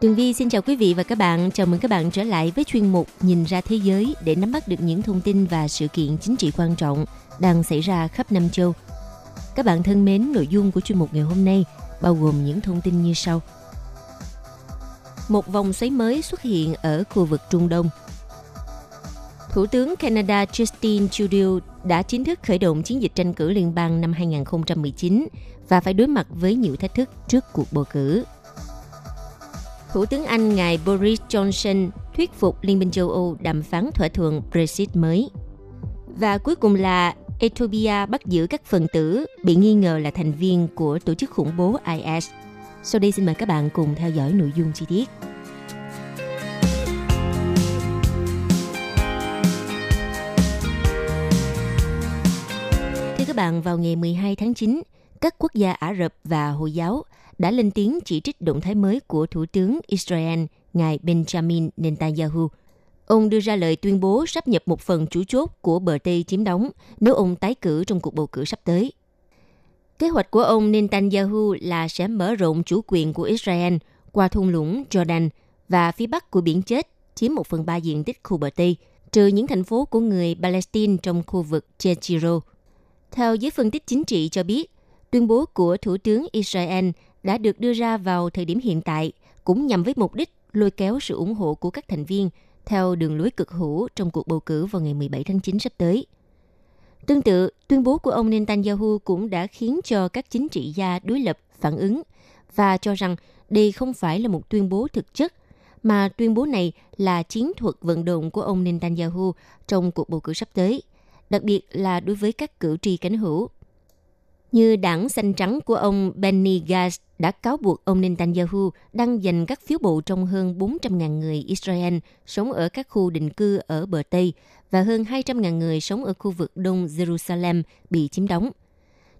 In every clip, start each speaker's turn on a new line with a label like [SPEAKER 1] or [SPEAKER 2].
[SPEAKER 1] Tường Vi xin chào quý vị và các bạn. Chào mừng các bạn trở lại với chuyên mục Nhìn ra thế giới để nắm bắt được những thông tin và sự kiện chính trị quan trọng đang xảy ra khắp năm châu. Các bạn thân mến, nội dung của chuyên mục ngày hôm nay bao gồm những thông tin như sau. Một vòng xoáy mới xuất hiện ở khu vực Trung Đông. Thủ tướng Canada Justin Trudeau đã chính thức khởi động chiến dịch tranh cử liên bang năm 2019 và phải đối mặt với nhiều thách thức trước cuộc bầu cử. Thủ tướng Anh ngài Boris Johnson thuyết phục Liên minh châu Âu đàm phán thỏa thuận Brexit mới. Và cuối cùng là Ethiopia bắt giữ các phần tử bị nghi ngờ là thành viên của tổ chức khủng bố IS. Sau đây xin mời các bạn cùng theo dõi nội dung chi tiết. Thưa các bạn, vào ngày 12 tháng 9, các quốc gia Ả Rập và Hồi giáo đã lên tiếng chỉ trích động thái mới của Thủ tướng Israel, ngài Benjamin Netanyahu. Ông đưa ra lời tuyên bố sắp nhập một phần chủ chốt của bờ Tây chiếm đóng nếu ông tái cử trong cuộc bầu cử sắp tới. Kế hoạch của ông Netanyahu là sẽ mở rộng chủ quyền của Israel qua thung lũng Jordan và phía bắc của biển chết chiếm một phần ba diện tích khu bờ Tây, trừ những thành phố của người Palestine trong khu vực Jezero. Theo giới phân tích chính trị cho biết, tuyên bố của Thủ tướng Israel đã được đưa ra vào thời điểm hiện tại cũng nhằm với mục đích lôi kéo sự ủng hộ của các thành viên theo đường lối cực hữu trong cuộc bầu cử vào ngày 17 tháng 9 sắp tới. Tương tự, tuyên bố của ông Netanyahu cũng đã khiến cho các chính trị gia đối lập phản ứng và cho rằng đây không phải là một tuyên bố thực chất, mà tuyên bố này là chiến thuật vận động của ông Netanyahu trong cuộc bầu cử sắp tới, đặc biệt là đối với các cử tri cánh hữu như đảng xanh trắng của ông Benny Gantz đã cáo buộc ông Netanyahu đang giành các phiếu bầu trong hơn 400.000 người Israel sống ở các khu định cư ở bờ Tây và hơn 200.000 người sống ở khu vực Đông Jerusalem bị chiếm đóng.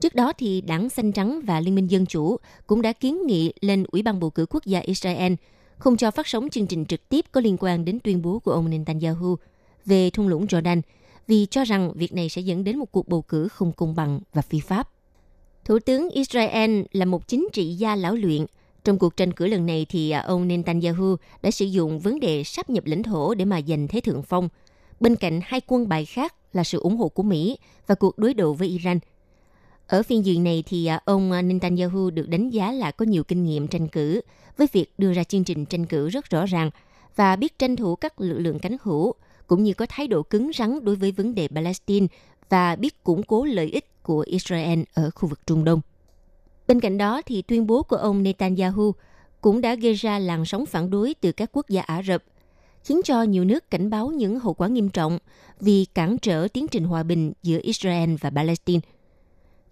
[SPEAKER 1] Trước đó thì Đảng Xanh Trắng và Liên minh Dân Chủ cũng đã kiến nghị lên Ủy ban bầu cử quốc gia Israel không cho phát sóng chương trình trực tiếp có liên quan đến tuyên bố của ông Netanyahu về thung lũng Jordan vì cho rằng việc này sẽ dẫn đến một cuộc bầu cử không công bằng và phi pháp. Thủ tướng Israel là một chính trị gia lão luyện. Trong cuộc tranh cử lần này thì à, ông Netanyahu đã sử dụng vấn đề sắp nhập lãnh thổ để mà giành thế thượng phong. Bên cạnh hai quân bài khác là sự ủng hộ của Mỹ và cuộc đối đầu với Iran. Ở phiên diện này thì à, ông à, Netanyahu được đánh giá là có nhiều kinh nghiệm tranh cử, với việc đưa ra chương trình tranh cử rất rõ ràng và biết tranh thủ các lực lượng cánh hữu, cũng như có thái độ cứng rắn đối với vấn đề Palestine và biết củng cố lợi ích của Israel ở khu vực Trung Đông. Bên cạnh đó thì tuyên bố của ông Netanyahu cũng đã gây ra làn sóng phản đối từ các quốc gia Ả Rập, khiến cho nhiều nước cảnh báo những hậu quả nghiêm trọng vì cản trở tiến trình hòa bình giữa Israel và Palestine.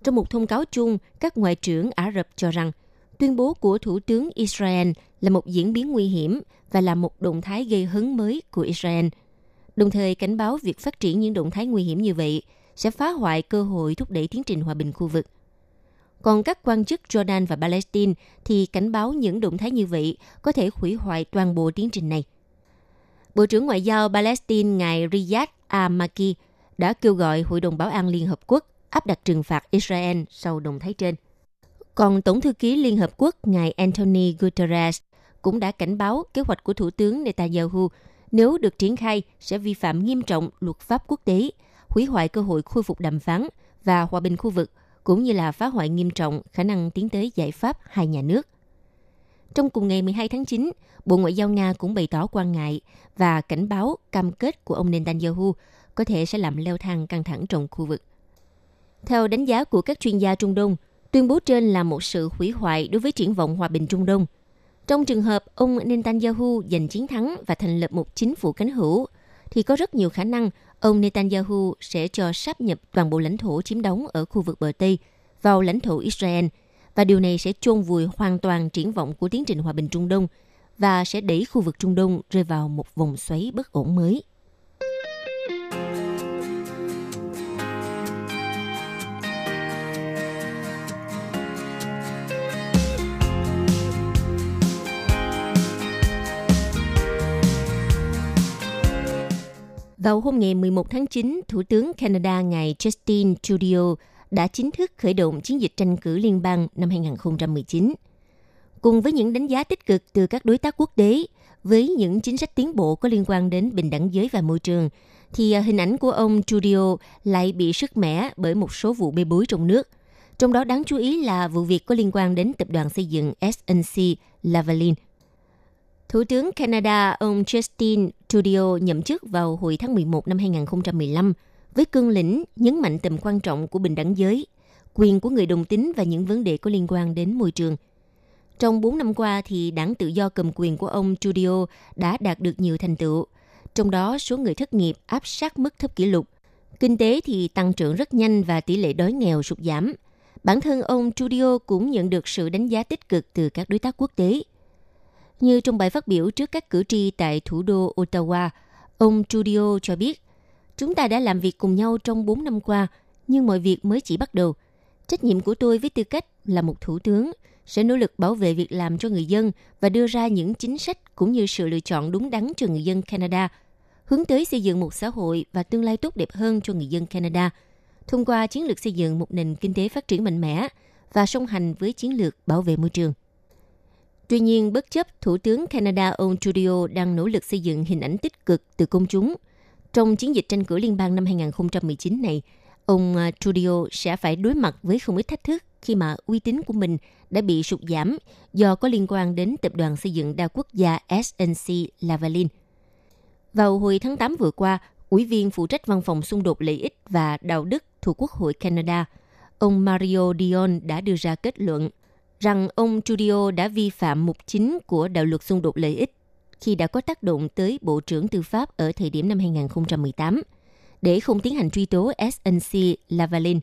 [SPEAKER 1] Trong một thông cáo chung, các ngoại trưởng Ả Rập cho rằng tuyên bố của Thủ tướng Israel là một diễn biến nguy hiểm và là một động thái gây hấn mới của Israel, đồng thời cảnh báo việc phát triển những động thái nguy hiểm như vậy – sẽ phá hoại cơ hội thúc đẩy tiến trình hòa bình khu vực. Còn các quan chức Jordan và Palestine thì cảnh báo những động thái như vậy có thể hủy hoại toàn bộ tiến trình này. Bộ trưởng Ngoại giao Palestine ngài Riyad al-Maki đã kêu gọi Hội đồng Bảo an Liên Hợp Quốc áp đặt trừng phạt Israel sau động thái trên. Còn Tổng thư ký Liên Hợp Quốc ngài Anthony Guterres cũng đã cảnh báo kế hoạch của Thủ tướng Netanyahu nếu được triển khai sẽ vi phạm nghiêm trọng luật pháp quốc tế hủy hoại cơ hội khôi phục đàm phán và hòa bình khu vực, cũng như là phá hoại nghiêm trọng khả năng tiến tới giải pháp hai nhà nước. Trong cùng ngày 12 tháng 9, Bộ Ngoại giao Nga cũng bày tỏ quan ngại và cảnh báo cam kết của ông Netanyahu có thể sẽ làm leo thang căng thẳng trong khu vực. Theo đánh giá của các chuyên gia Trung Đông, tuyên bố trên là một sự hủy hoại đối với triển vọng hòa bình Trung Đông. Trong trường hợp ông Netanyahu giành chiến thắng và thành lập một chính phủ cánh hữu, thì có rất nhiều khả năng ông Netanyahu sẽ cho sáp nhập toàn bộ lãnh thổ chiếm đóng ở khu vực bờ Tây, vào lãnh thổ Israel, và điều này sẽ chôn vùi hoàn toàn triển vọng của tiến trình hòa bình Trung Đông và sẽ đẩy khu vực Trung Đông rơi vào một vòng xoáy bất ổn mới. Vào hôm ngày 11 tháng 9, Thủ tướng Canada ngài Justin Trudeau đã chính thức khởi động chiến dịch tranh cử liên bang năm 2019. Cùng với những đánh giá tích cực từ các đối tác quốc tế, với những chính sách tiến bộ có liên quan đến bình đẳng giới và môi trường, thì à, hình ảnh của ông Trudeau lại bị sức mẻ bởi một số vụ bê bối trong nước. Trong đó đáng chú ý là vụ việc có liên quan đến tập đoàn xây dựng SNC Lavalin – Thủ tướng Canada ông Justin Trudeau nhậm chức vào hồi tháng 11 năm 2015 với cương lĩnh nhấn mạnh tầm quan trọng của bình đẳng giới, quyền của người đồng tính và những vấn đề có liên quan đến môi trường. Trong 4 năm qua thì đảng tự do cầm quyền của ông Trudeau đã đạt được nhiều thành tựu, trong đó số người thất nghiệp áp sát mức thấp kỷ lục. Kinh tế thì tăng trưởng rất nhanh và tỷ lệ đói nghèo sụt giảm. Bản thân ông Trudeau cũng nhận được sự đánh giá tích cực từ các đối tác quốc tế – như trong bài phát biểu trước các cử tri tại thủ đô Ottawa, ông Trudeau cho biết, chúng ta đã làm việc cùng nhau trong 4 năm qua, nhưng mọi việc mới chỉ bắt đầu. Trách nhiệm của tôi với tư cách là một thủ tướng sẽ nỗ lực bảo vệ việc làm cho người dân và đưa ra những chính sách cũng như sự lựa chọn đúng đắn cho người dân Canada, hướng tới xây dựng một xã hội và tương lai tốt đẹp hơn cho người dân Canada, thông qua chiến lược xây dựng một nền kinh tế phát triển mạnh mẽ và song hành với chiến lược bảo vệ môi trường. Tuy nhiên, bất chấp Thủ tướng Canada ông Trudeau đang nỗ lực xây dựng hình ảnh tích cực từ công chúng, trong chiến dịch tranh cử liên bang năm 2019 này, ông à, Trudeau sẽ phải đối mặt với không ít thách thức khi mà uy tín của mình đã bị sụt giảm do có liên quan đến tập đoàn xây dựng đa quốc gia SNC Lavalin. Vào hồi tháng 8 vừa qua, Ủy viên phụ trách văn phòng xung đột lợi ích và đạo đức thuộc Quốc hội Canada, ông Mario Dion đã đưa ra kết luận rằng ông Trudeau đã vi phạm mục chính của đạo luật xung đột lợi ích khi đã có tác động tới Bộ trưởng Tư pháp ở thời điểm năm 2018 để không tiến hành truy tố SNC Lavalin.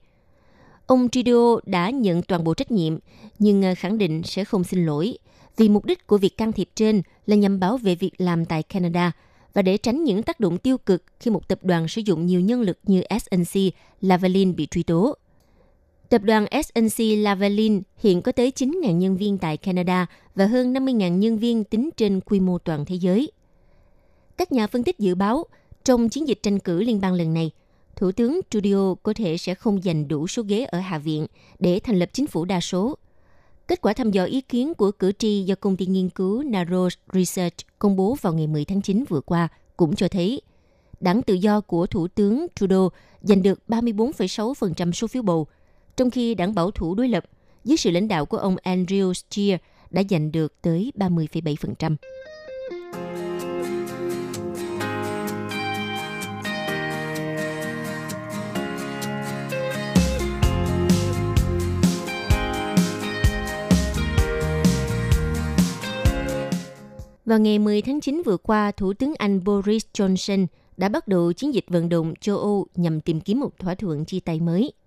[SPEAKER 1] Ông Trudeau đã nhận toàn bộ trách nhiệm, nhưng ờ, khẳng định sẽ không xin lỗi vì mục đích của việc can thiệp trên là nhằm bảo vệ việc làm tại Canada và để tránh những tác động tiêu cực khi một tập đoàn sử dụng nhiều nhân lực như SNC Lavalin bị truy tố. Tập đoàn SNC Lavalin hiện có tới 9.000 nhân viên tại Canada và hơn 50.000 nhân viên tính trên quy mô toàn thế giới. Các nhà phân tích dự báo, trong chiến dịch tranh cử liên bang lần này, Thủ tướng Trudeau có thể sẽ không giành đủ số ghế ở Hạ viện để thành lập chính phủ đa số. Kết quả thăm dò ý kiến của cử tri do công ty nghiên cứu Narrow Research công bố vào ngày 10 tháng 9 vừa qua cũng cho thấy đảng tự do của Thủ tướng Trudeau giành được 34,6% số phiếu bầu, trong khi đảng bảo thủ đối lập dưới sự lãnh đạo của ông Andrew Scheer đã giành được tới 30,7%. Vào ngày 10 tháng 9 vừa qua, Thủ tướng Anh Boris Johnson đã bắt đầu chiến dịch vận động châu Âu nhằm tìm kiếm một thỏa thuận chia tay mới –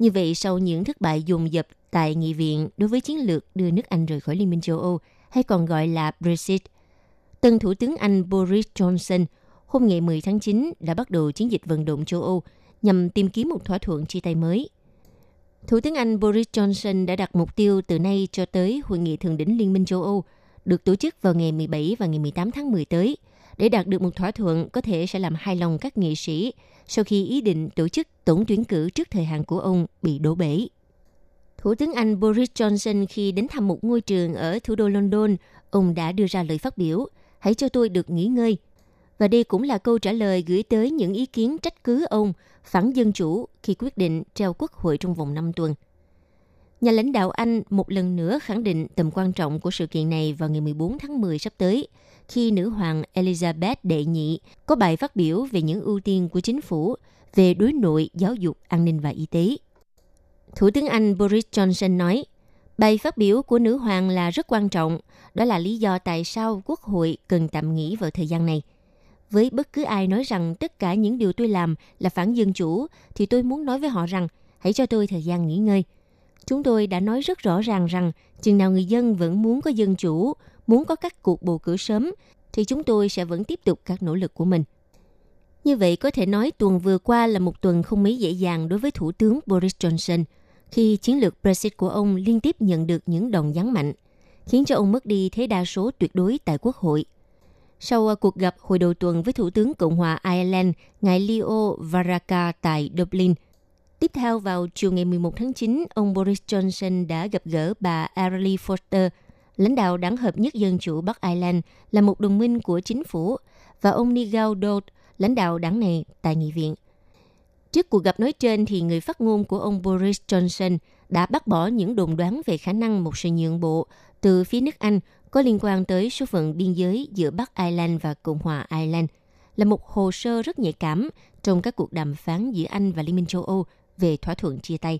[SPEAKER 1] như vậy, sau những thất bại dồn dập tại nghị viện đối với chiến lược đưa nước Anh rời khỏi Liên minh châu Âu, hay còn gọi là Brexit, tân Thủ tướng Anh Boris Johnson hôm ngày 10 tháng 9 đã bắt đầu chiến dịch vận động châu Âu nhằm tìm kiếm một thỏa thuận chia tay mới. Thủ tướng Anh Boris Johnson đã đặt mục tiêu từ nay cho tới Hội nghị Thượng đỉnh Liên minh châu Âu được tổ chức vào ngày 17 và ngày 18 tháng 10 tới để đạt được một thỏa thuận có thể sẽ làm hài lòng các nghị sĩ sau khi ý định tổ chức tổng tuyển cử trước thời hạn của ông bị đổ bể. Thủ tướng Anh Boris Johnson khi đến thăm một ngôi trường ở thủ đô London, ông đã đưa ra lời phát biểu, hãy cho tôi được nghỉ ngơi. Và đây cũng là câu trả lời gửi tới những ý kiến trách cứ ông phản dân chủ khi quyết định treo quốc hội trong vòng 5 tuần. Nhà lãnh đạo Anh một lần nữa khẳng định tầm quan trọng của sự kiện này vào ngày 14 tháng 10 sắp tới – khi nữ hoàng Elizabeth đệ nhị có bài phát biểu về những ưu tiên của chính phủ về đối nội, giáo dục, an ninh và y tế. Thủ tướng Anh Boris Johnson nói, bài phát biểu của nữ hoàng là rất quan trọng, đó là lý do tại sao Quốc hội cần tạm nghỉ vào thời gian này. Với bất cứ ai nói rằng tất cả những điều tôi làm là phản dân chủ, thì tôi muốn nói với họ rằng hãy cho tôi thời gian nghỉ ngơi. Chúng tôi đã nói rất rõ ràng rằng chừng nào người dân vẫn muốn có dân chủ, muốn có các cuộc bầu cử sớm, thì chúng tôi sẽ vẫn tiếp tục các nỗ lực của mình. Như vậy có thể nói tuần vừa qua là một tuần không mấy dễ dàng đối với Thủ tướng Boris Johnson khi chiến lược Brexit của ông liên tiếp nhận được những đòn giáng mạnh, khiến cho ông mất đi thế đa số tuyệt đối tại Quốc hội. Sau à, cuộc gặp hồi đầu tuần với Thủ tướng Cộng hòa Ireland, ngài Leo Varadkar tại Dublin, tiếp theo vào chiều ngày 11 tháng 9, ông Boris Johnson đã gặp gỡ bà Arlie Foster, lãnh đạo đảng Hợp nhất Dân chủ Bắc Ireland là một đồng minh của chính phủ, và ông Nigel Dodd, lãnh đạo đảng này tại nghị viện. Trước cuộc gặp nói trên thì người phát ngôn của ông Boris Johnson đã bác bỏ những đồn đoán về khả năng một sự nhượng bộ từ phía nước Anh có liên quan tới số phận biên giới giữa Bắc Ireland và Cộng hòa Ireland là một hồ sơ rất nhạy cảm trong các cuộc đàm phán giữa Anh và Liên minh châu Âu về thỏa thuận chia tay.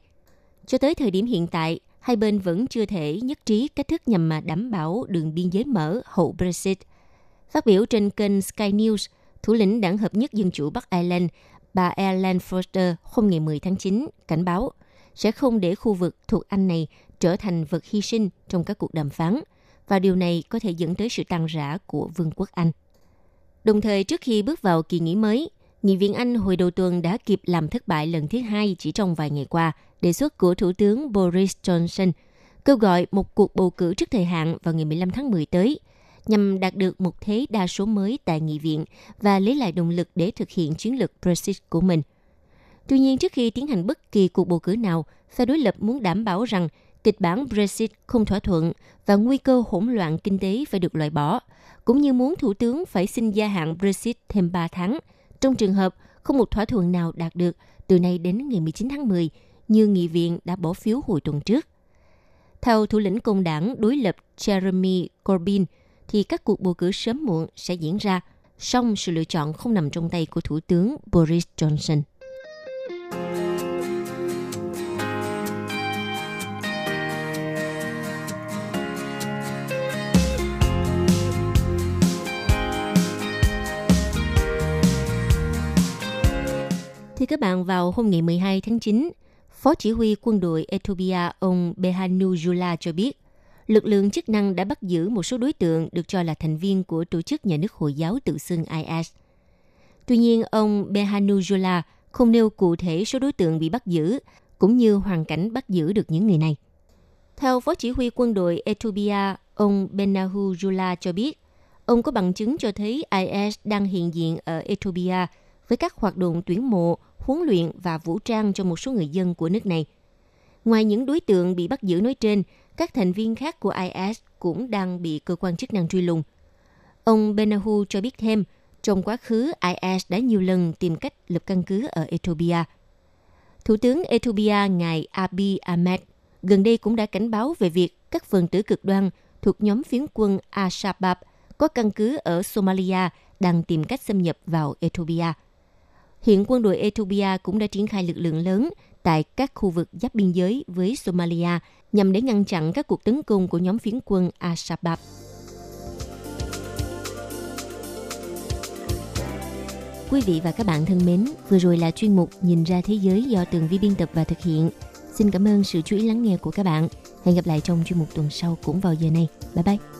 [SPEAKER 1] Cho tới thời điểm hiện tại, hai bên vẫn chưa thể nhất trí cách thức nhằm mà đảm bảo đường biên giới mở hậu Brexit. Phát biểu trên kênh Sky News, thủ lĩnh đảng Hợp nhất Dân chủ Bắc Ireland, bà Ellen Foster hôm ngày 10 tháng 9 cảnh báo sẽ không để khu vực thuộc Anh này trở thành vật hy sinh trong các cuộc đàm phán, và điều này có thể dẫn tới sự tan rã của Vương quốc Anh. Đồng thời, trước khi bước vào kỳ nghỉ mới, Nghị viện Anh hồi đầu tuần đã kịp làm thất bại lần thứ hai chỉ trong vài ngày qua đề xuất của Thủ tướng Boris Johnson kêu gọi một cuộc bầu cử trước thời hạn vào ngày 15 tháng 10 tới nhằm đạt được một thế đa số mới tại nghị viện và lấy lại động lực để thực hiện chiến lược Brexit của mình. Tuy nhiên, trước khi tiến hành bất kỳ cuộc bầu cử nào, phe đối lập muốn đảm bảo rằng kịch bản Brexit không thỏa thuận và nguy cơ hỗn loạn kinh tế phải được loại bỏ, cũng như muốn Thủ tướng phải xin gia hạn Brexit thêm 3 tháng – trong trường hợp không một thỏa thuận nào đạt được từ nay đến ngày 19 tháng 10 như nghị viện đã bỏ phiếu hồi tuần trước. Theo thủ lĩnh công đảng đối lập Jeremy Corbyn, thì các cuộc bầu cử sớm muộn sẽ diễn ra, song sự lựa chọn không nằm trong tay của Thủ tướng Boris Johnson. Thưa các bạn, vào hôm ngày 12 tháng 9, Phó Chỉ huy quân đội Ethiopia ông Behanu Jula cho biết, lực lượng chức năng đã bắt giữ một số đối tượng được cho là thành viên của tổ chức nhà nước Hồi giáo tự xưng IS. Tuy nhiên, ông Behanu Jula không nêu cụ thể số đối tượng bị bắt giữ, cũng như hoàn cảnh bắt giữ được những người này. Theo Phó Chỉ huy quân đội Ethiopia, ông Benahu Jula cho biết, ông có bằng chứng cho thấy IS đang hiện diện ở Ethiopia với các hoạt động tuyển mộ, huấn luyện và vũ trang cho một số người dân của nước này. Ngoài những đối tượng bị bắt giữ nói trên, các thành viên khác của IS cũng đang bị cơ quan chức năng truy lùng. Ông Benahu cho biết thêm, trong quá khứ IS đã nhiều lần tìm cách lập căn cứ ở Ethiopia. Thủ tướng Ethiopia ngài Abiy Ahmed gần đây cũng đã cảnh báo về việc các phần tử cực đoan thuộc nhóm phiến quân Al-Shabaab có căn cứ ở Somalia đang tìm cách xâm nhập vào Ethiopia. Hiện quân đội Ethiopia cũng đã triển khai lực lượng lớn tại các khu vực giáp biên giới với Somalia nhằm để ngăn chặn các cuộc tấn công của nhóm phiến quân Al-Shabaab. Quý vị và các bạn thân mến, vừa rồi là chuyên mục Nhìn ra thế giới do Tường Vi biên tập và thực hiện. Xin cảm ơn sự chú ý lắng nghe của các bạn. Hẹn gặp lại trong chuyên mục tuần sau cũng vào giờ này. Bye bye!